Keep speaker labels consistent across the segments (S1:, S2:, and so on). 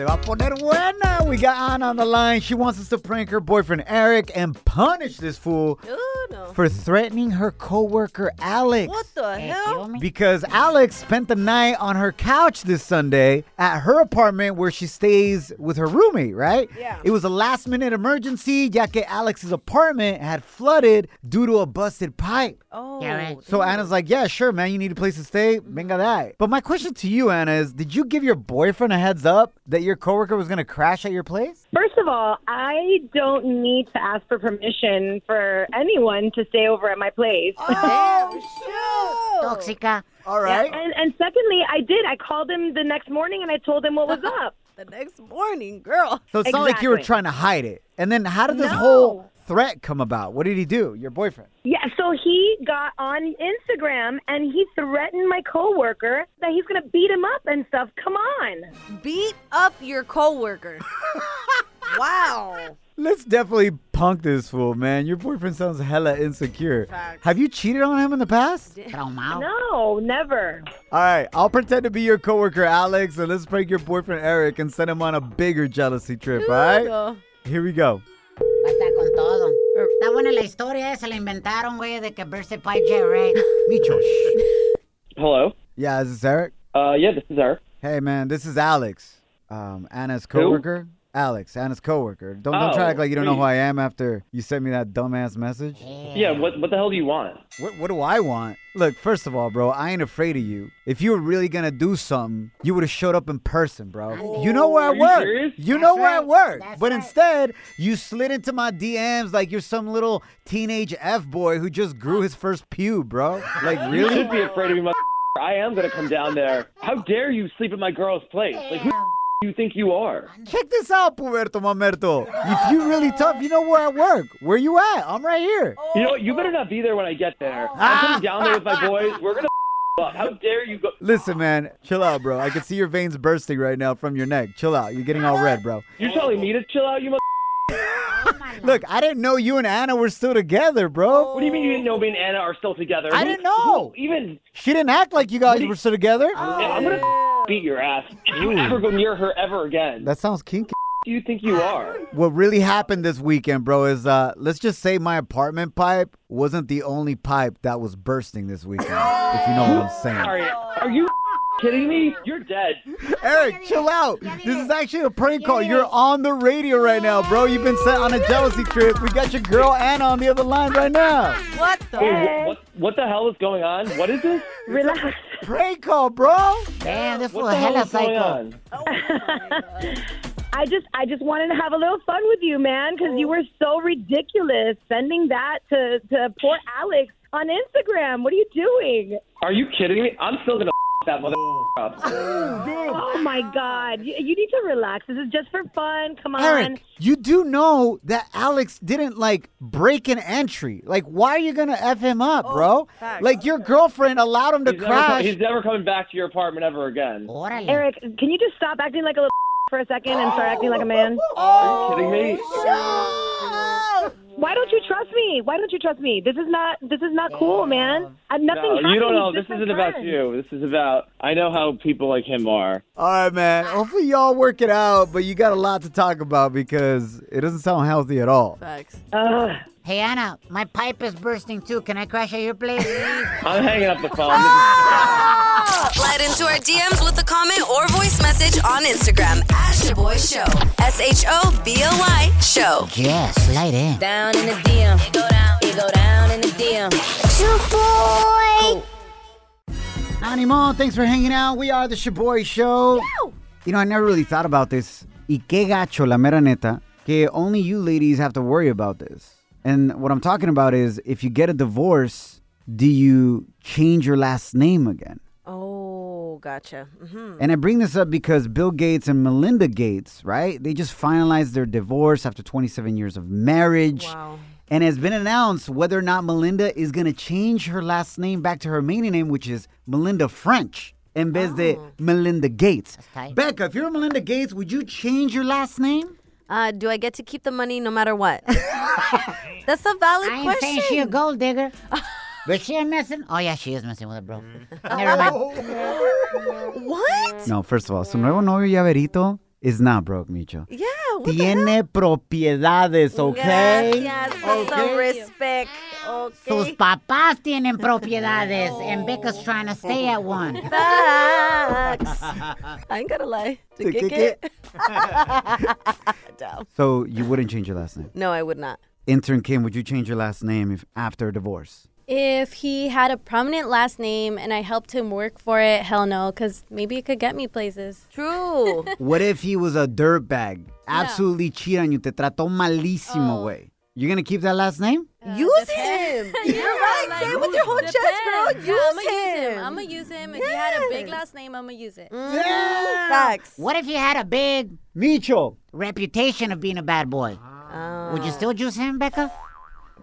S1: Se va a poner buena. We got Ana on the line. She wants us to prank her boyfriend Eric and punish this fool
S2: Ooh, no.
S1: for threatening her coworker Alex.
S2: What the
S3: Hey,
S2: hell?
S1: Because Alex spent the night on her couch this Sunday at her apartment where she stays with her roommate, right?
S2: Yeah.
S1: It was a last minute emergency, ya que Alex's apartment had flooded due to a busted pipe.
S2: Oh.
S3: Yeah, right.
S1: So Ana's like, yeah, sure, man, you need a place to stay. Venga that. But my question to you, Ana, is did you give your boyfriend a heads up that your coworker was gonna crash at your place?
S4: First of all, I don't need to ask for permission for anyone to stay over at my place.
S1: Oh, shoot.
S3: Tóxica.
S1: All right.
S4: and and secondly, I did. I called him the next morning and I told him what was up.
S2: The next morning, girl.
S1: So it's not like you were
S4: Exactly.
S1: trying to hide it. And then how did this
S4: No.
S1: whole threat come about? What did he do, your boyfriend?
S4: Yeah, so he got on Instagram and he threatened my coworker that he's gonna beat him up and stuff. Come on.
S2: Beat up your coworker. wow.
S1: Let's definitely punk this fool, man. Your boyfriend sounds hella insecure.
S2: Facts.
S1: Have you cheated on him in the past?
S4: No, never.
S1: All right, I'll pretend to be your coworker, Alex, and let's prank your boyfriend, Eric, and send him on a bigger jealousy trip, all right?
S2: No.
S1: Here we go.
S3: Va a estar con todo. Está buena la historia esa, la inventaron, güey, de que Birthday Pie Jerry.
S1: Micho.
S5: Hello.
S1: Yeah, this is this Eric?
S5: Uh, yeah, this is Eric.
S1: Hey, man, this is Alex, um, Ana's coworker. Alex, Ana's coworker. Don't don't try to
S5: Oh,
S1: act like you don't know who. I am after you sent me that dumbass message.
S5: Yeah, what what the hell do you want?
S1: What, what do I want? Look, first of all, bro, I ain't afraid of you. If you were really gonna do something, you would have showed up in person, bro. You know where I
S5: Are you
S1: work.
S5: serious?
S1: You know
S3: That's
S1: where I
S3: right.
S1: work.
S3: That's
S1: but
S3: right.
S1: instead, you slid into my DMs like you're some little teenage f boy who just grew his first pube, bro. Like really
S5: You
S1: really?
S5: should be afraid of me, mother. I am gonna come down there. How dare you sleep at my girl's place? Like who do you think you are?
S1: Check this out, Puberto Mamerto. If you really tough, you know where I work. Where you at? I'm right here.
S5: You know? You better not be there when I get there. Oh. I'm coming down there with my boys. We're gonna up. How dare you go?
S1: Listen, man, chill out, bro. I can see your veins bursting right now from your neck. Chill out. You're getting all red, bro.
S5: You're telling me to chill out, you mother.
S1: Look, I didn't know you and Ana were still together, bro.
S5: What do you mean you didn't know me and Ana are still together?
S1: I
S5: Who-
S1: didn't know.
S5: who Even
S1: She didn't act like you guys
S5: you-
S1: were still together.
S5: I'm gonna oh, beat your ass if you ever go near her ever again.
S1: That sounds kinky.
S5: Who do you think you are?
S1: What really happened this weekend, bro, is uh let's just say my apartment pipe wasn't the only pipe that was bursting this weekend. if you know what I'm saying.
S5: Are, you, are you kidding me? You're dead.
S1: Eric, chill out. This is actually a prank call. You're on the radio right now, bro. You've been sent on a jealousy trip. We got your girl Ana on the other line right now.
S2: What the?
S5: Wait, wh- what, what the hell is going on? What is this?
S4: Relax.
S1: Prank call, bro.
S3: Damn, this fool
S5: What the hell
S3: hella
S5: is going
S3: psycho.
S5: on?
S4: I just I just wanted to have a little fun with you, man, because you were so ridiculous sending that to to poor Alex on Instagram. What are you doing?
S5: Are you kidding me? I'm still gonna that mother oh, up.
S4: Oh my God! You, you need to relax. This is just for fun. Come on.
S1: Eric, you do know that Alex didn't like break an entry. Like, why are you gonna f him up, oh, bro?
S2: facts.
S1: Like your girlfriend allowed him to
S5: He's never, co-
S1: crash.
S5: he's never coming back to your apartment ever again.
S3: Órale.
S4: Eric, can you just stop acting like a little for a second and start acting like a man?
S5: Are you kidding me?
S4: Why don't you trust me? Why don't you trust me? This is not this is not cool, man. Uh, nothing.
S5: No, you don't know.
S4: He's
S5: This
S4: just my
S5: isn't about
S4: friend.
S5: you. This is about. I know how people like him are.
S1: All right, man. Hopefully y'all work it out, but you got a lot to talk about because it doesn't sound healthy at all.
S2: Facts.
S4: Ugh.
S3: Hey, Ana, my pipe is bursting too. Can I crash at your place?
S5: I'm hanging up the phone. Ah!
S6: Slide into our DMs with a comment or voice message on Instagram at Shoboy Show. S H O B O Y Show.
S3: yes, slide in.
S6: Down in the DM. It go down. It go down in the DM. Shoo boy!
S1: Animo, thanks for hanging out. We are the Shoboy Show. You know, I never really thought about this. Y qué gacho, la mera neta, que only you ladies have to worry about this. And what I'm talking about is if you get a divorce, do you change your last name again?
S2: Oh, gotcha. hmm
S1: And I bring this up because Bill Gates and Melinda Gates, right? They just finalized their divorce after 27 years of marriage.
S2: Wow.
S1: And it's been announced whether or not Melinda is going to change her last name back to her maiden name, which is Melinda French, in vez de Melinda Gates.
S3: tight.
S1: Becca, if you're Melinda Gates, would you change your last name?
S2: Uh, do I get to keep the money no matter what? That's a valid
S3: I ain't
S2: question.
S3: saying she a gold digger. But she ain't messing. Oh yeah, she is messing with a bro. Never mind.
S2: what?
S1: No, first of all, su nuevo novio Llaverito is not broke, Micho.
S2: Yeah. What the
S1: Tiene propiedades, okay?
S2: Gracias for some respect.
S3: Sus
S2: Okay.
S3: papás tienen propiedades, and Becca's trying to stay at one.
S2: Facts. I ain't gonna lie. To
S1: To
S2: kick
S1: kick
S2: it. Damn.
S1: So you wouldn't change your last name.
S2: No, I would not.
S1: Intern Kim, would you change your last name if after a divorce?
S7: If he had a prominent last name and I helped him work for it, hell no, because maybe it could get me places.
S2: True.
S1: What if he was a dirtbag? Absolutely cheat on you. Te trató malísimo,
S7: Oh.
S1: way. You're gonna keep that last name?
S2: Use him. You're right. Say it with your whole chest, girl. Use
S7: yeah, I'm gonna use
S2: him.
S7: him. I'm gonna use him. If you had a big last name, I'm gonna use it.
S2: Mm, Facts.
S3: What if you had a big
S1: Micho.
S3: reputation of being a bad boy? Would you still choose him, Becca?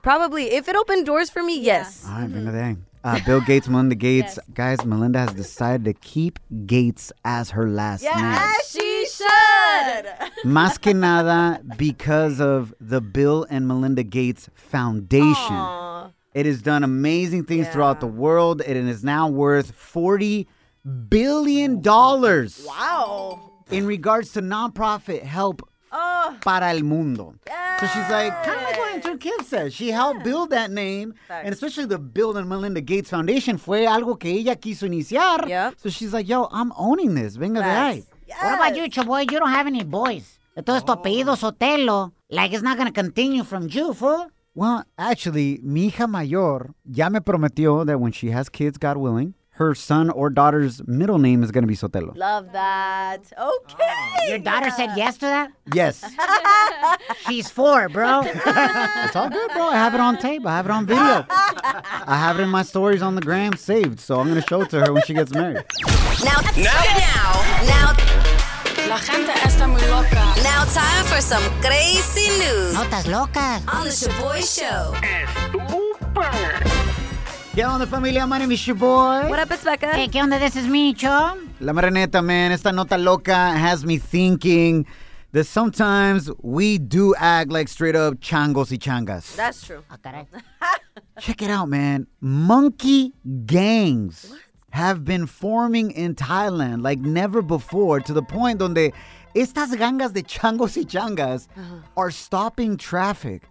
S2: Probably. If it opened doors for me, yes.
S1: All right, venga de ahí. Uh, Bill Gates, Melinda Gates. Guys, Melinda has decided to keep Gates as her last name.
S2: Yes, she should.
S1: Más que nada because of the Bill and Melinda Gates Foundation.
S2: Aw.
S1: It has done amazing things throughout the world. It is now worth $40 billion
S2: Wow.
S1: in regards to nonprofit help
S2: Oh.
S1: para el mundo. So she's like, kind of like what Intern Kim says. She helped build that name, and especially the Bill and Melinda Gates Foundation fue algo que ella quiso iniciar.
S2: Yep.
S1: So she's like, yo, I'm owning this. Venga de ahí.
S2: Facts.
S3: What about you, boy? You don't have any boys. Entonces tu apellido oh. Sotelo, like it's not gonna continue from you, fool.
S1: Well, actually, mi hija mayor ya me prometió that when she has kids, God willing, her son or daughter's middle name is going to be Sotelo.
S2: Love that. Oh, okay.
S3: Your daughter said yes to that?
S1: Yes.
S3: She's four, bro.
S1: it's all good, bro. I have it on tape. I have it on video. I have it in my stories on the gram saved, so I'm going to show it to her when she gets married.
S6: Now, now, now,
S8: La gente está muy loca.
S6: now, time for some crazy news
S3: Notas locas.
S6: on the Shoboy Show.
S1: ¿Qué onda, familia? My name is your boy.
S2: What up, it's Becca.
S3: Hey, ¿qué onda? This is Micho.
S1: La marineta, man. Esta nota loca has me thinking that sometimes we do act like straight up changos y changas.
S2: That's true.
S3: Ah, caray.
S1: Check it out, man. Monkey gangs have been forming in Thailand like never before to the point donde estas gangas de changos y changas uh-huh. are stopping traffic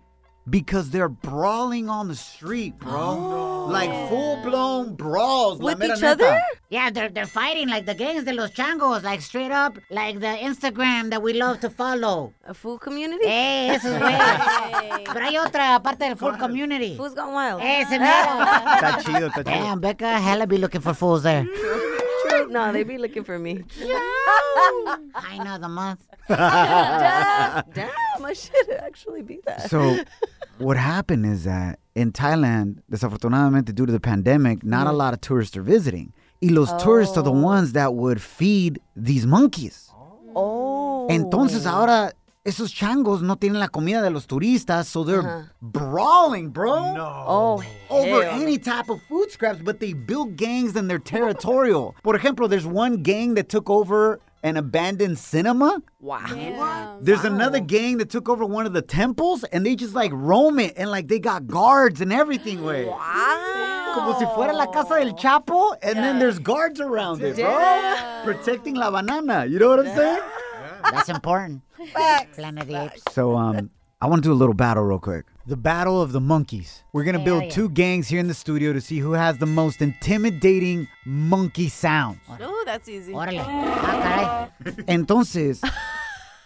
S1: because they're brawling on the street, bro. Like oh. full blown brawls.
S2: With each
S1: neta.
S2: other?
S3: Yeah, they're, they're fighting like the gangs de los changos, like straight up, like the Instagram that we love to follow.
S2: A food community?
S3: Hey, eso es güey. Pero hay otra aparte del full community.
S2: Food's gone wild.
S3: Ese mero.
S1: Está chido, está chido.
S3: Damn, Becca, hella be looking for fools there.
S2: No, they be looking for me.
S3: I know the month.
S2: Damn, damn, I should actually be that.
S1: So, what happened is that in Thailand, desafortunadamente, due to the pandemic, not a mm. lot of tourists are visiting. Y los tourists are the oh. ones that would feed these monkeys.
S2: Oh.
S1: Entonces, ahora, esos changos no tienen la comida de los turistas, so they're brawling, bro.
S2: Oh,
S1: Over
S2: hell.
S1: any type of food scraps, but they build gangs and they're territorial. Por ejemplo, there's one gang that took over an abandoned cinema.
S2: Wow.
S1: There's another gang that took over one of the temples and they just like roam it and like they got guards and everything, way. Como si fuera la casa del Chapo and then there's guards around it, bro. Protecting la banana. You know what I'm saying?
S3: That's important. Planet of the Apes.
S1: So, um, I want to do a little battle real quick. The battle of the monkeys. We're gonna build
S3: yeah.
S1: two gangs here in the studio to see who has the most intimidating monkey sounds.
S2: Oh, that's easy.
S3: Órale. Ah,
S1: Entonces,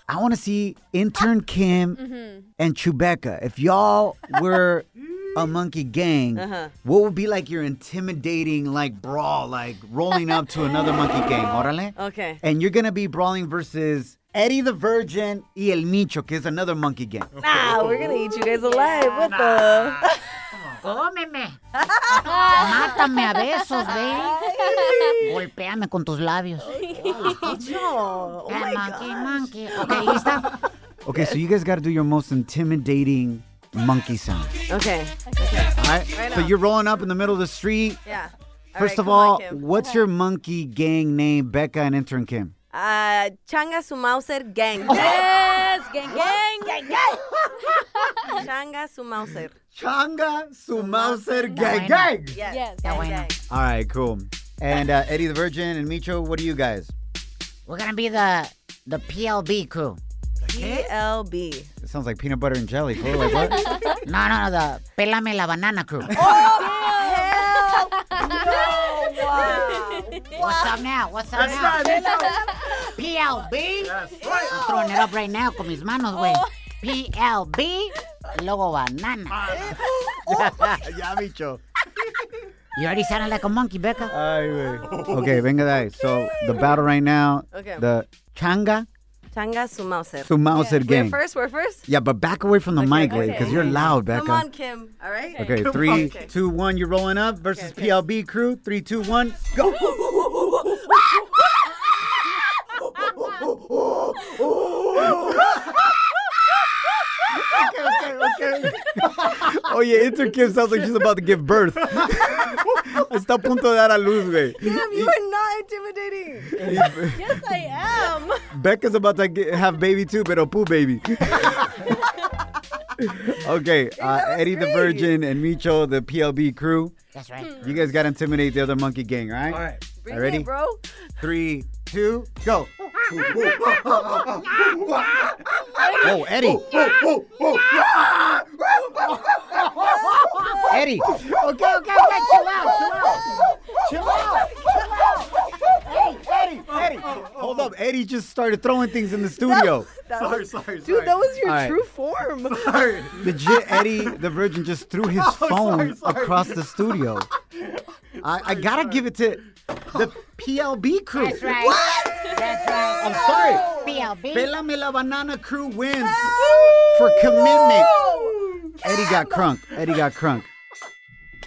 S1: I want to see intern Kim and Chewbacca. If y'all were a monkey gang, what would be like your intimidating like brawl, like rolling up to another monkey gang? Órale.
S2: Okay.
S1: And you're gonna be brawling versus Eddie the Virgin y El Micho, que es another monkey gang.
S2: Nah, we're gonna eat you guys alive. What the?
S3: Cómeme. Mátame a besos, ve. Golpéame con tus labios.
S2: No. Oh my
S3: monkey,
S2: God.
S3: monkey. Ok, ¿lista?
S1: Okay, so you guys got to do your most intimidating monkey sound.
S2: Okay.
S1: All right?
S2: Right
S1: so
S2: now.
S1: you're rolling up in the middle of the street.
S2: Yeah.
S1: First
S2: right,
S1: of
S2: come on,
S1: all,
S2: Kim.
S1: what's your monkey gang name, Becca and intern Kim?
S2: Uh, Changa su Mauser gang.
S7: Yes, gang, gang. Gang, gang.
S2: Changa su Mauser.
S1: Changa su Mauser
S3: gang,
S1: gang.
S2: Yes.
S7: Yes.
S2: gang, gang.
S1: All right, cool. And uh, Eddie the Virgin and Micho, what are you guys?
S3: We're gonna be the the PLB crew.
S2: PLB.
S1: It sounds like peanut butter and jelly. Fool. Like what?
S3: No, no, no, the Pélame la banana crew. Oh my What's up now? What's up now? PLB. I'm throwing it up right now con mis manos, güey. PLB, y luego banana.
S1: ya, Micho.
S3: You already sounded like a monkey, Becca.
S1: Ay, güey. Okay, venga de ahí. So the battle right now,
S2: Okay.
S1: the Changa
S2: Changa su Mauser.
S1: su Mauser
S2: We're first. We're first.
S1: Yeah, but back away from the mic,
S2: okay.
S1: güey, because you're loud, Becca.
S2: Come on, Kim. All right.
S1: Okay, three,
S2: Okay.
S1: two, one. You're rolling up versus
S2: Okay, okay.
S1: PLB crew. Three, two, one, go. okay, okay, okay. Oh yeah, Inter Kim sounds like she's about to give birth. Está a punto de dar a luz, güey.
S2: Kim, you are not intimidating.
S7: Yes, I am.
S1: Becca's about to get, have baby too, pero poo baby. okay, uh, Eddie the Virgin and Micho, the PLB crew.
S3: That's right.
S1: You guys got to intimidate the other monkey gang, right? All right.
S2: Bring
S1: ready?
S2: it, bro.
S1: Three, two, go. Oh, Eddie. Eddie.
S3: Okay, okay, okay, chill out, chill out. Chill out, chill out.
S1: Hey, Eddie, Eddie. Hold up. Eddie just started throwing things in the studio.
S2: sorry, sorry, Dude, that was your
S1: All right.
S2: true form. Sorry.
S1: Legit, Eddie the Virgin just threw his oh, phone across the studio. I, I gotta give it to the PLB crew.
S3: That's right. That's right.
S1: I'm sorry.
S3: PLB.
S1: Pelame la Banana crew wins oh! for commitment. Eddie got crunk. Eddie got crunk.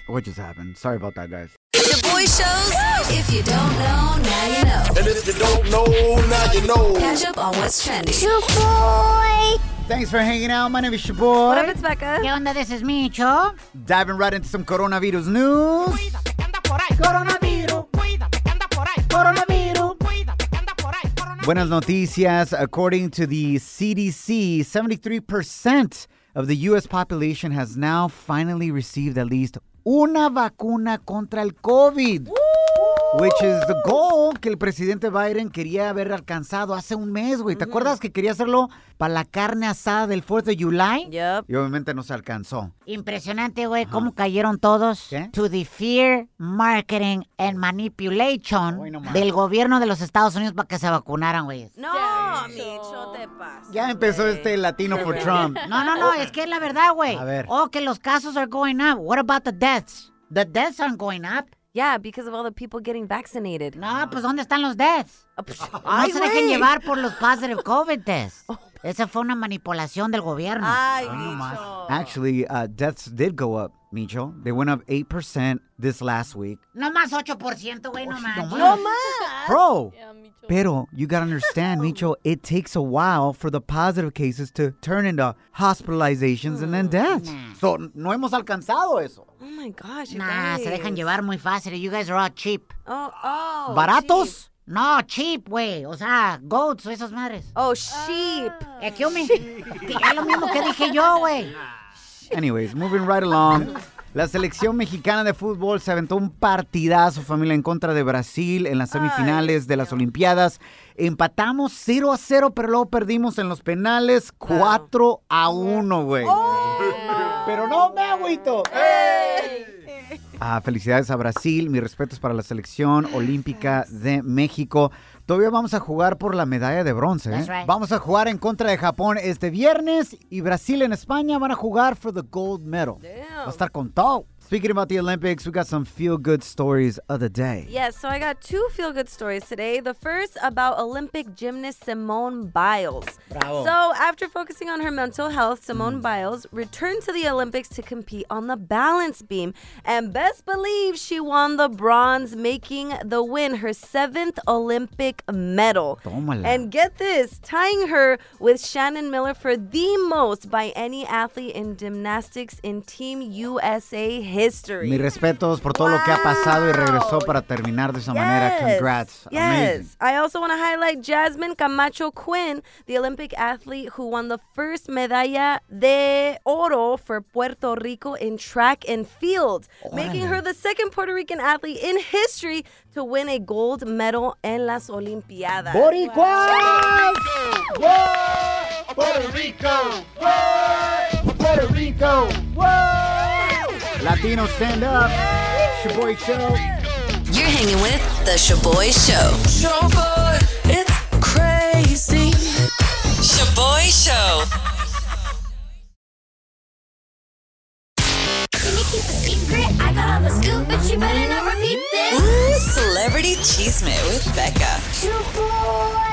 S1: What just happened? Sorry about that, guys.
S6: The boy shows. If you don't know, now you know.
S9: And if you don't know, now you know.
S6: Catch up on what's trending.
S1: Thanks for hanging out. My name is your boy.
S2: What up, it's Becca.
S3: ¿Qué onda? This is Micho.
S1: Diving right into some coronavirus news.
S3: Coronavirus. Coronavirus.
S1: Buenas noticias. According to the CDC, 73% of the U.S. population has now finally received at least una vacuna contra el COVID. Which is the goal que el presidente Biden quería haber alcanzado hace un mes, güey. ¿Te acuerdas que quería hacerlo para la carne asada del 4th de July?
S2: Yep.
S1: Y obviamente no se alcanzó.
S3: Impresionante, güey, cómo cayeron todos
S1: ¿Qué?
S3: to the fear, marketing and manipulation del gobierno de los Estados Unidos para que se vacunaran, güey.
S2: No, Micho, te pasa.
S1: Ya empezó este latino for Trump.
S3: No, no, no, es que es la verdad, güey.
S1: A ver.
S3: Oh, que los casos are going up. What about the deaths? The deaths aren't going up.
S2: Yeah, because of all the people getting vaccinated.
S3: No, pues ¿dónde están los deaths?
S2: Ah, psh,
S3: No se dejen
S2: güey.
S3: llevar por los positive COVID tests. Esa fue una manipulación del gobierno.
S2: Ay, Micho.
S1: Actually, uh, deaths did go up, Micho. They went up 8% this last week.
S3: No más 8%, güey, no más.
S2: No más.
S1: Bro,
S7: Yeah,
S1: pero you gotta understand, Micho, it takes a while for the positive cases to turn into hospitalizations and then mm, deaths. So, no hemos alcanzado eso.
S2: Oh my gosh, you
S3: Nah, se
S2: guys.
S3: dejan llevar muy fácil. You guys are all cheap.
S2: Oh, oh.
S1: ¿Baratos?
S3: No, cheap, güey. O sea, goats o esas madres.
S2: Oh, sheep.
S3: Eh, Excuse me. Que Es lo mismo que dije yo, güey.
S1: Anyways, moving right along. La selección mexicana de fútbol se aventó un partidazo, familia, en contra de Brasil en las semifinales de las Olimpiadas. Empatamos 0 a 0, pero luego perdimos en los penales 4 a 1, güey. Pero no me agüito. Ah, felicidades a Brasil, mis respetos para la selección olímpica de México. Todavía vamos a jugar por la medalla de bronce. ¿eh?
S3: Right.
S1: Vamos a jugar en contra de Japón este viernes y Brasil en España van a jugar for the gold medal. Va a estar con todo. Speaking about the Olympics, we got some feel good stories of the day.
S2: Yes, so I got two feel good stories today. The first about Olympic gymnast Simone Biles.
S1: Bravo.
S2: So, after focusing on her mental health, Simone mm. Biles returned to the Olympics to compete on the balance beam. And best believe she won the bronze, making the win her seventh Olympic medal.
S1: Tómala.
S2: And get this, tying her with Shannon Miller for the most by any athlete in gymnastics in Team USA history.
S1: Mis respetos por todo lo que ha pasado y regresó para terminar de esa manera. Congrats.
S2: Yes.
S1: Amazing.
S2: I also want to highlight Jasmine Camacho Quinn, the Olympic athlete who won the first medalla de oro for Puerto Rico in track and field, making her the second Puerto Rican athlete in history to win a gold medal en las Olimpiadas.
S1: ¡Boricuas! ¡Whoa! ¡Puerto Rico! ¡Whoa! ¡Puerto Rico! ¡Whoa! Latino stand up. It's your boy Show.
S6: You're hanging with The Shoboy Show.
S8: Shoboy, it's crazy.
S6: Shoboy Show.
S10: Can you keep a secret? I got all the scoop, but you better not repeat this.
S6: Ooh, Celebrity Cheesemate with Becca.
S10: Boy.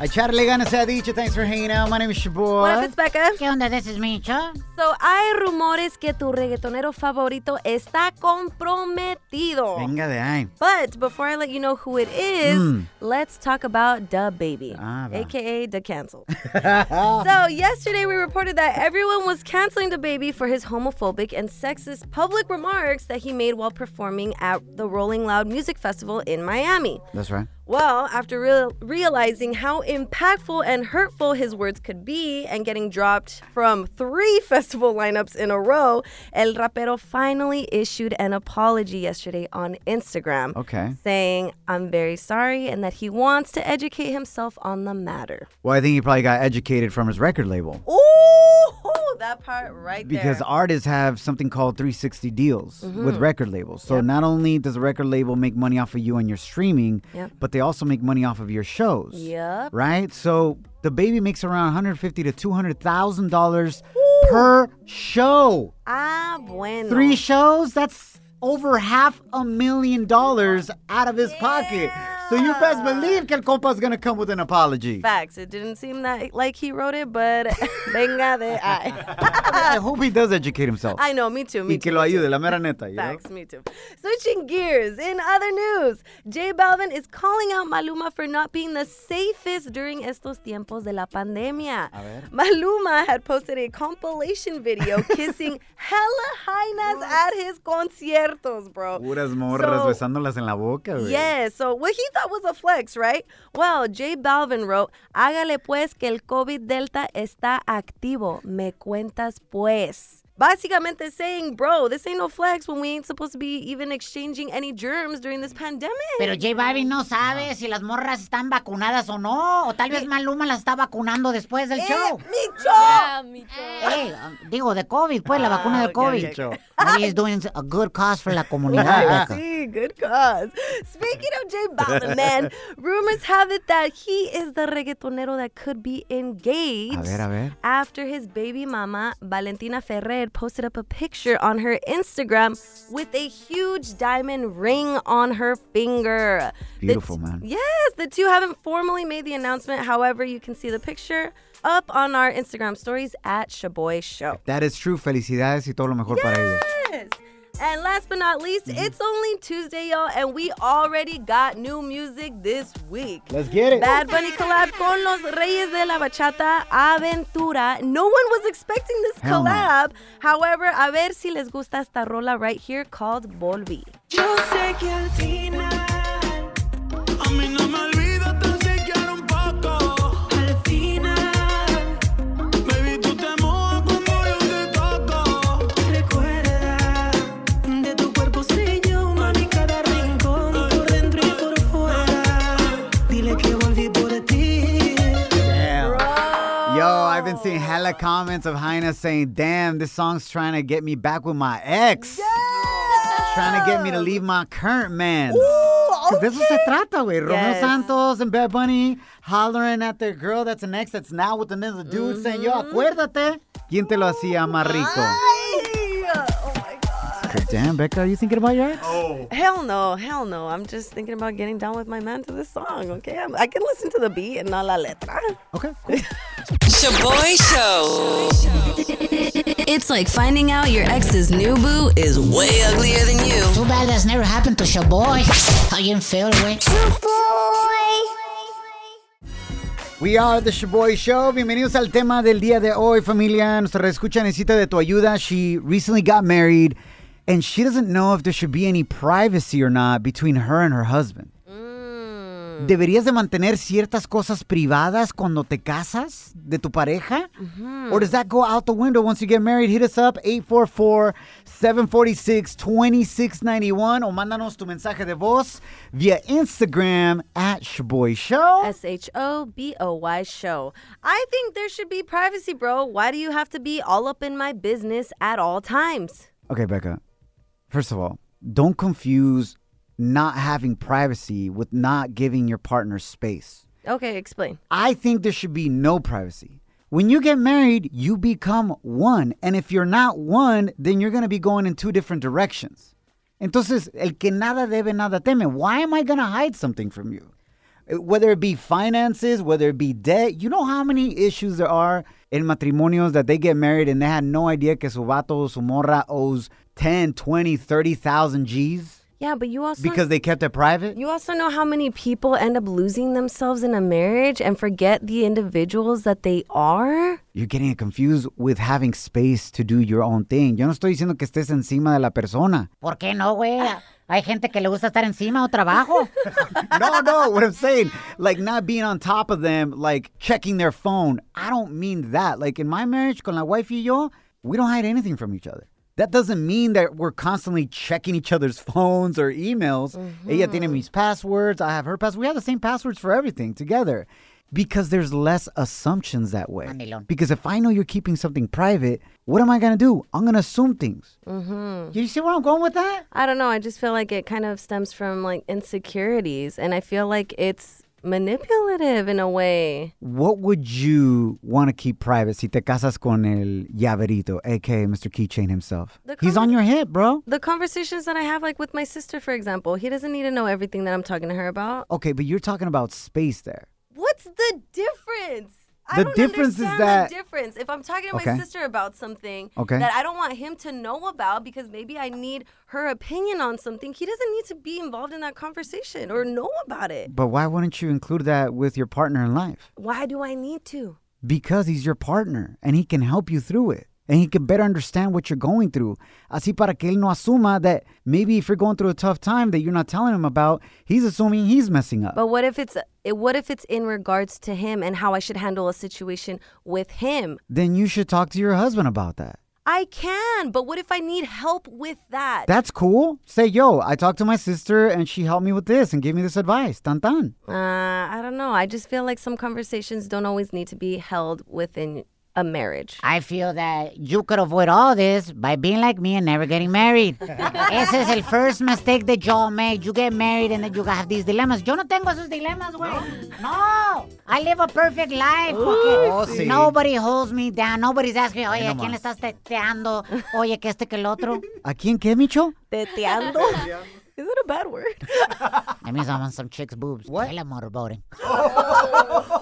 S1: A echarle ganas se ha dicho. Thanks for hanging out. My name is your boy.
S2: What up, it's Becca.
S3: ¿Qué onda? This is Micho.
S2: So, hay rumores que tu reggaetonero favorito está comprometido.
S1: Venga de ahí.
S2: But before I let you know who it is, let's talk about Da Baby,
S1: Ah,
S2: aka Da Cancel. so, yesterday we reported that everyone was canceling Da Baby for his homophobic and sexist public remarks that he made while performing at the Rolling Loud Music Festival in Miami.
S1: That's right.
S2: Well, after real- realizing how impactful and hurtful his words could be and getting dropped from three festival lineups in a row, El Rapero finally issued an apology yesterday on Instagram.
S1: Okay.
S2: Saying, I'm very sorry and that he wants to educate himself on the matter.
S1: Well, I think he probably got educated from his record label.
S2: Ooh, that part right
S1: Because
S2: there.
S1: artists have something called 360 deals with
S2: Mhm.
S1: record labels. So
S2: Yep.
S1: not only does a record label make money off of you and your streaming,
S2: Yep.
S1: but they also make money off of your shows.
S2: Yep.
S1: Right? So Da Baby makes around 150 to 200,000 dollars per show.
S2: Ah, bueno.
S1: Three shows? That's over half a million dollars out of his pocket. So you best believe que el compa's gonna come with an apology.
S2: Facts. It didn't seem that like he wrote it, but venga de ahí.
S1: I hope he does educate himself.
S2: I know, me too, me
S1: y que lo
S2: me too.
S1: ayude, la mera neta. you know?
S2: Facts, me too. Switching gears, in other news, J Balvin is calling out Maluma for not being the safest during estos tiempos de la pandemia. Maluma had posted a compilation video kissing hella hyenas at his conciertos, bro.
S1: Puras morras
S2: So-
S1: besándolas en la boca, güey.
S2: Yeah, so what he thought was a flex, right? Well, J Balvin wrote, Hágale pues que el COVID Delta está activo. Me cuentas pues. Básicamente saying, bro, this ain't no flex when we ain't supposed to be even exchanging any germs during this pandemic.
S3: Pero J Balvin no sabe si las morras están vacunadas o no. O tal vez Maluma las está vacunando después del
S2: Eh,
S3: show.
S2: ¡Micho!
S3: Eh, um, digo, de COVID, pues, la vacuna del
S2: ok,
S3: COVID. Maybe he's doing a good cause for la comunidad. Becca.
S2: Sí, good cause. Speaking of J Balvin, man, rumors have it that he is the reggaetonero that could be engaged.
S1: A ver, a ver.
S2: after his baby mama, Valentina Ferrer, posted up a picture on her Instagram with a huge diamond ring on her finger.
S1: Beautiful,
S2: t-
S1: man.
S2: Yes, the two haven't formally made the announcement. However, you can see the picture up on our Instagram stories at Shoboy Show.
S1: That is true. Felicidades y todo lo mejor para ellos.
S2: Yes. And last but not least, mm-hmm. it's only Tuesday, y'all, and we already got new music this week.
S1: Let's get it.
S2: Bad Bunny collab con Los Reyes de la Bachata, Aventura. No one was expecting this
S1: Hell no.
S2: collab. However, a ver si les gusta esta rola right here called Volví.
S8: Yo sé que al final a mí no me
S1: seeing hella comments of Heina saying, damn, this song's trying to get me back with my ex. Trying to get me to leave my current man. Because de eso se trata, güey. Romeo
S2: Yes.
S1: Santos and Bad Bunny hollering at their girl that's an ex that's now with another dude saying, yo,
S2: Mm-hmm.
S1: acuérdate. ¿Quién te lo hacía más rico?
S2: Ay.
S1: Damn, Becca, are you thinking about your ex? Oh.
S2: Hell no, hell no. I'm just thinking about getting down with my man to this song, okay? I'm, I can listen to the beat and not la letra.
S1: Okay, cool.
S6: Shoboy Show. It's like finding out your ex's new boo is way uglier than you.
S3: Too bad that's never happened to Shoboy. How you feel, güey?
S1: We are the Shoboy Show. Bienvenidos al tema del día de hoy, familia. Nuestra escucha necesita de tu ayuda. She recently got married, and she doesn't know if there should be any privacy or not between her and her husband. Mm. ¿Deberías de mantener ciertas cosas privadas cuando te casas de tu pareja? Mmm. Or does that go out the window once you get married? Hit us up 844-746-2691 o mándanos tu mensaje de voz via Instagram at Shoboy Show.
S2: S H O B O Y show. I think there should be privacy, bro. Why do you have to be all up in my business at all times?
S1: Okay, Becca. First of all, don't confuse not having privacy with not giving your partner space.
S2: Okay, explain.
S1: I think there should be no privacy. When you get married, you become one. And if you're not one, then you're going to be going in two different directions. Entonces, el que nada debe, nada teme. Why am I going to hide something from you? Whether it be finances, whether it be debt, you know how many issues there are in matrimonios that they get married and they had no idea que su vato, su morra owes 10, 20, 30,000 G's
S2: Yeah, but you also
S1: because they kept it private?
S2: You also know how many people end up losing themselves in a marriage and forget the individuals that they are?
S1: You're getting confused with having space to do your own thing. Yo no estoy diciendo que estés encima de la persona.
S3: ¿Por qué no, güey? Hay gente que le gusta estar encima o trabajo.
S1: No, no, what I'm saying, like not being on top of them, like checking their phone. I don't mean that. Like in my marriage, con la wife y yo, we don't hide anything from each other. That doesn't mean that we're constantly checking each other's phones or emails. Ella tiene mis passwords, I have her passwords. We have the same passwords for everything together. Because there's less assumptions that way. Because if I know you're keeping something private, what am I gonna do? I'm gonna assume things.
S2: Mm-hmm.
S1: You see where I'm going with that?
S2: I don't know. I just feel like it kind of stems from like insecurities. And I feel like it's manipulative in a way.
S1: What would you want to keep private si te casas con el llaverito, aka Mr. Keychain himself? He's on your hip, bro.
S2: The conversations that I have, like with my sister, for example, he doesn't need to know everything that I'm talking to her about.
S1: Okay, but you're talking about space there.
S2: What's the difference?
S1: The
S2: I don't
S1: difference is that-
S2: the difference. If I'm talking to
S1: Okay.
S2: my sister about something
S1: Okay.
S2: that I don't want him to know about because maybe I need her opinion on something, he doesn't need to be involved in that conversation or know about it.
S1: But why wouldn't you include that with your partner in life?
S2: Why do I need to?
S1: Because he's your partner and he can help you through it. And he can better understand what you're going through. Así para que él no asuma that maybe if you're going through a tough time that you're not telling him about, he's assuming he's messing up.
S2: But what if it's what if it's in regards to him and how I should handle a situation with him?
S1: then you should talk to your husband about that.
S2: I can, but what if I need help with that?
S1: That's cool. Say, yo, I talked to my sister and she helped me with this and gave me this advice. Tan tan.
S2: Uh, I don't know. I just feel like some conversations don't always need to be held within a marriage.
S3: I feel that you could avoid all this by being like me and never getting married. Ese es el first mistake that y'all make. You get married and then you have these dilemmas. Yo no tengo esos dilemas, güey. No. I live a perfect life. porque
S1: Oh, sí.
S3: Nobody holds me down. Nobody's asking, oye,
S1: Ahí
S3: ¿a quién le
S1: nomás.
S3: estás teteando? Oye, que este, que el otro.
S1: ¿A quién qué, Micho?
S2: Teteando. Is it a bad word?
S3: That means I'm on some chick's boobs. What? El motorboating.
S2: oh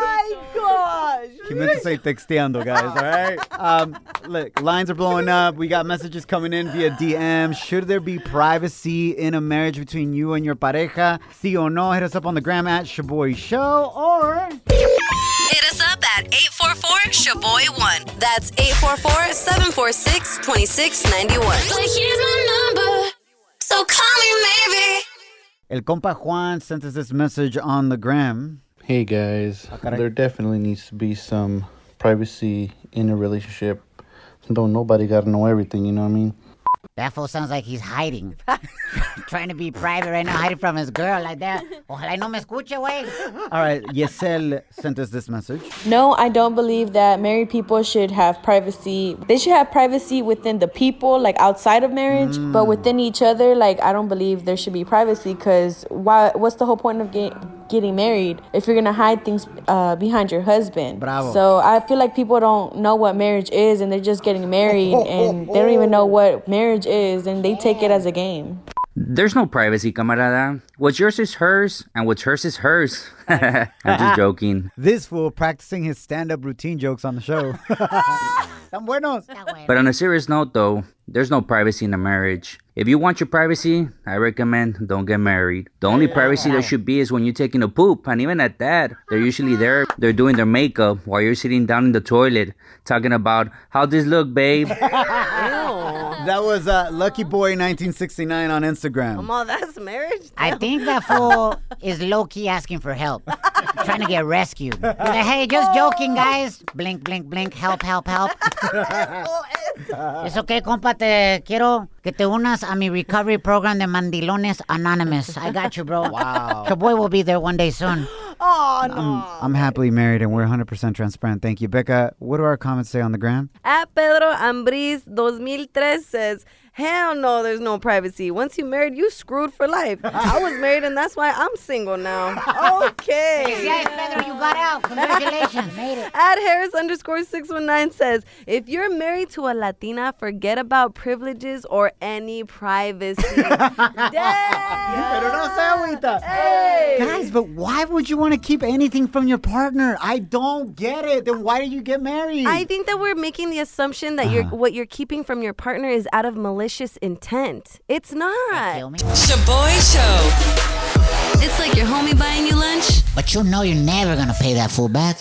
S2: my gosh.
S1: He meant to say texteando, guys, all right? Um, look, lines are blowing up. We got messages coming in via DM. Should there be privacy in a marriage between you and your pareja? Si o no, hit us up on the gram at Shoboy Show or
S6: Hit us up at 844-SHOBOY1. That's 844-746-2691.
S10: But here's my number, so call me maybe.
S1: El compa Juan sent us this message on the gram.
S11: Hey guys, ah, there definitely needs to be some privacy in a relationship. Don't nobody gotta know everything, you know what I mean?
S3: That fool sounds like he's hiding. Trying to be private right now, hiding from his girl like that. Ojalá y no me escuche, güey.
S1: All right, Yesel sent us this message.
S12: No, I don't believe that married people should have privacy. They should have privacy within the people, like outside of marriage, but within each other, like I don't believe there should be privacy because why? What's the whole point of getting getting married if you're gonna hide things uh, behind your husband.
S1: Bravo.
S12: So I feel like people don't know what marriage is and they're just getting married and they don't even know what marriage is and they take it as a game.
S13: There's no privacy, camarada. What's yours is hers, and what's hers is hers. I'm just joking.
S1: This fool practicing his stand-up routine jokes on the show. Tan buenos.
S13: But on a serious note, though, there's no privacy in a marriage. If you want your privacy, I recommend don't get married. The only privacy there should be is when you're taking a poop, and even at that, they're usually there. They're doing their makeup while you're sitting down in the toilet, talking about how this look, babe.
S1: That was uh, Lucky Boy 1969 on Instagram.
S2: Mom, that's marriage.
S3: I think that fool is low key asking for help, trying to get rescued. He's like, hey, just joking, guys. Blink, blink, blink. Help, help, help. Es okay, compa. Te quiero que te unas a mi recovery program de Mandilones Anonymous. I got you, bro.
S1: Wow.
S3: Your boy will be there one day soon.
S2: Oh, no.
S1: I'm, I'm happily married and we're 100% transparent. Thank you. Becca, what do our comments say on the gram?
S2: At Pedro Ambris 2003 says, Hell no, there's no privacy. Once you married, you screwed for life. I was married and that's why I'm single now. Okay.
S3: Yes, Pedro, you got out. Congratulations. Made it.
S2: At Harris underscore 619 says, if you're married to a Latina, forget about privileges or any privacy.
S1: Pero no se agüita.
S2: Hey.
S1: Guys, but why would you want to keep anything from your partner? I don't get it. Then why did you get married?
S2: I think that we're making the assumption that you're ah. what you're keeping from your partner is out of malicious intent. It's not.
S6: Shoboy Show. It's like your homie buying you lunch.
S3: But you know you're never gonna pay that fool back.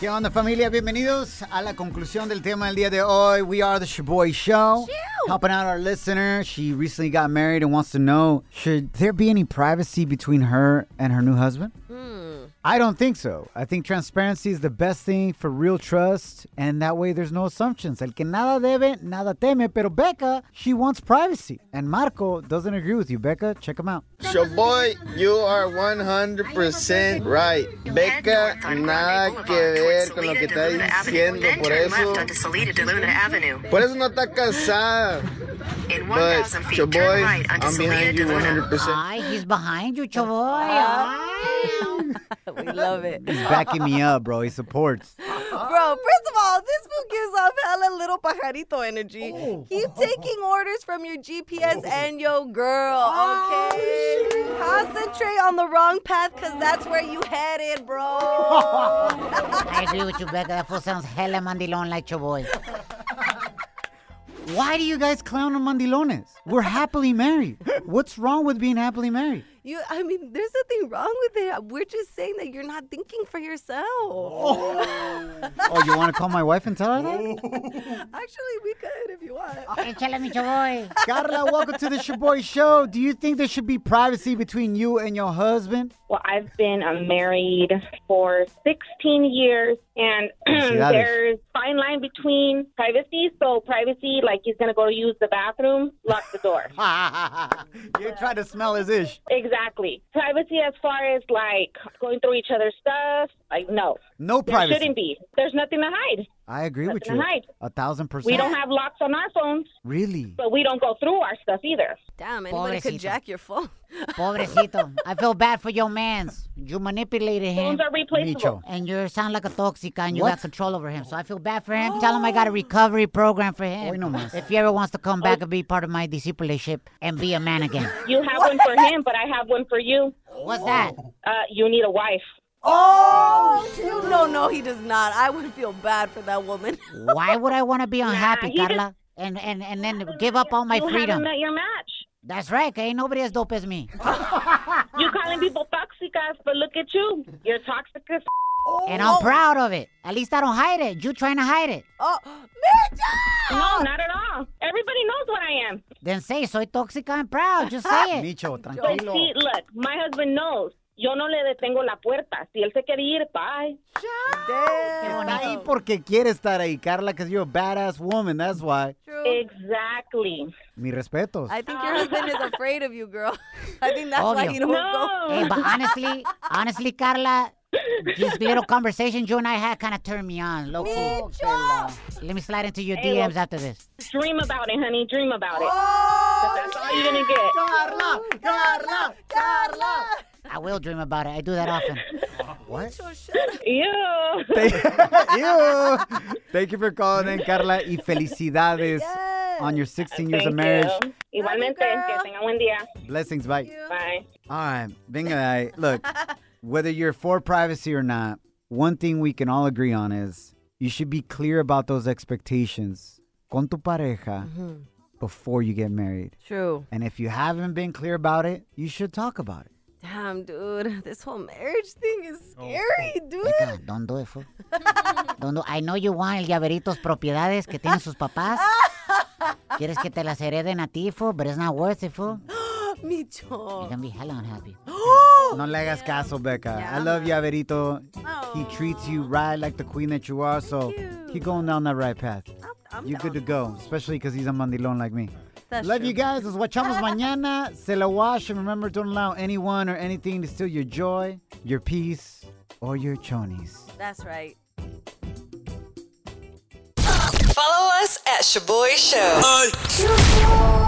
S1: ¿Qué onda familia? Bienvenidos a la conclusión del tema del día de hoy. We are the Shoboy Show. Helping out our listener. She recently got married and wants to know, should there be any privacy between her and her new husband? Hmm. I don't think so. I think transparency is the best thing for real trust, and that way there's no assumptions. El que nada debe, nada teme. Pero Becca, she wants privacy. And Marco doesn't agree with you. Becca, check him out.
S14: Shoboy, you are 100% right. Becca, nada que ver con lo que está diciendo, por eso. Por eso no está casada. But, Shoboy, I'm behind you 100%.
S3: Ay, he's behind you, chavoy. Ay.
S2: we love it.
S1: He's backing me up, bro. He supports.
S2: Bro, first of all, this fool gives off hella little pajarito energy. Oh. Keep taking orders from your GPS oh. and your girl, oh, okay? Concentrate on the wrong path because that's where you headed, bro.
S3: I agree with you, Becca. That fool sounds hella mandilon like your boy.
S1: Why do you guys clown on mandilones? We're happily married. What's wrong with being happily married?
S2: You, I mean, there's nothing wrong with it. We're just saying that you're not thinking for yourself.
S1: Oh, oh you want to call my wife and tell her that?
S2: Actually, we could if you want.
S3: Échale, mi chavoy.
S1: Carla, welcome to the Shoboy Show. Do you think there should be privacy between you and your husband?
S15: Well, I've been uh, married for 16 years, and there's fine line between privacy. So privacy, like he's gonna go use the bathroom, lock the door.
S1: you try to smell his ish.
S15: exactly. Privacy as far as like going through each other's stuff, like no,
S1: No
S15: there
S1: privacy.
S15: shouldn't be. There's nothing to hide.
S1: I agree with you.
S15: hide.
S1: A thousand percent.
S15: We don't have locks on our phones,
S1: Really?
S15: but we don't go through our stuff either.
S2: Damn, anybody could jack your phone.
S3: Pobrecito. I feel bad for your mans. You manipulated him.
S15: Phones are replaceable.
S1: Micho.
S3: And you sound like a toxica and you
S1: What?
S3: got control over him. So I feel bad for him. Tell him I got a recovery program for him.
S1: Hoy nomás.
S3: If he ever wants to come back and be part of my discipleship and be a man again.
S15: You have one for him, but I have one for you.
S3: What's that?
S15: Uh, you need a wife.
S2: Oh, oh, you no, no, he does not. I would feel bad for that woman.
S3: Why would I want to be unhappy,
S15: he just-
S3: Carla? And, and and then give up all my
S15: you
S3: freedom.
S15: haven't met your match.
S3: That's right, okay? Nobody as dope as me.
S15: You calling people toxicas, but look at you. You're toxic as
S3: And I'm oh. proud of it. At least I don't hide it. You trying to hide it.
S2: Oh, Mitchell!
S15: No, not at all. Everybody knows what I am.
S3: Then say soy tóxica and proud. Just say it.
S1: Micho,
S15: But see, look, my husband knows. Yo no le detengo la puerta. Si él se quiere ir, bye.
S1: Está ahí porque quiere estar ahí, Carla, because you're a badass woman. That's why.
S15: Exactly.
S1: Mi respetos.
S2: I think your husband is afraid of you, girl. I think that's why
S3: Obvio.
S2: he don't go.
S3: Hey, but honestly, honestly, Carla, these little conversations you and I had kind of turned me on, key. Let me slide into your
S15: Hey, well-
S3: DMs after this.
S15: Dream about it, honey. Dream about it. 'Cause that's all you're gonna get.
S1: Carla, Carla, Carla.
S3: I will dream about it. I do that often.
S1: What?
S15: Ew.
S1: Ew. Thank you for calling in, Carla, y felicidades on your 16 years of
S15: Thank
S1: marriage.
S15: you. Igualmente, que tenga buen día.
S1: Blessings, bye.
S15: Bye.
S1: All right, venga, ahí. look, whether you're for privacy or not, one thing we can all agree on is you should be clear about those expectations con tu pareja mm-hmm. before you get married.
S2: True.
S1: And if you haven't been clear about it, you should talk about it.
S2: Damn, dude. This whole marriage thing is
S1: Oh,
S2: scary, dude.
S3: Becca, don't do it, fool. Don't do- I know you want el llaveritos propiedades que tienen sus papás. Quieres que te las hereden a ti, fool, but it's not worth it, fool. You're
S2: Micho.
S3: gonna be hella unhappy.
S1: No le hagas caso, Becca. I love Yaverito. He treats you right like the queen that you are, so keep going down that right path. You're good to go, especially because he's a mandilon like me.
S2: That's
S1: love
S2: true.
S1: you guys. Nos guachamos mañana. Se la wash. And remember, don't allow anyone or anything to steal your joy, your peace, or your chonies.
S2: That's right.
S6: Follow us at Shoboy Show.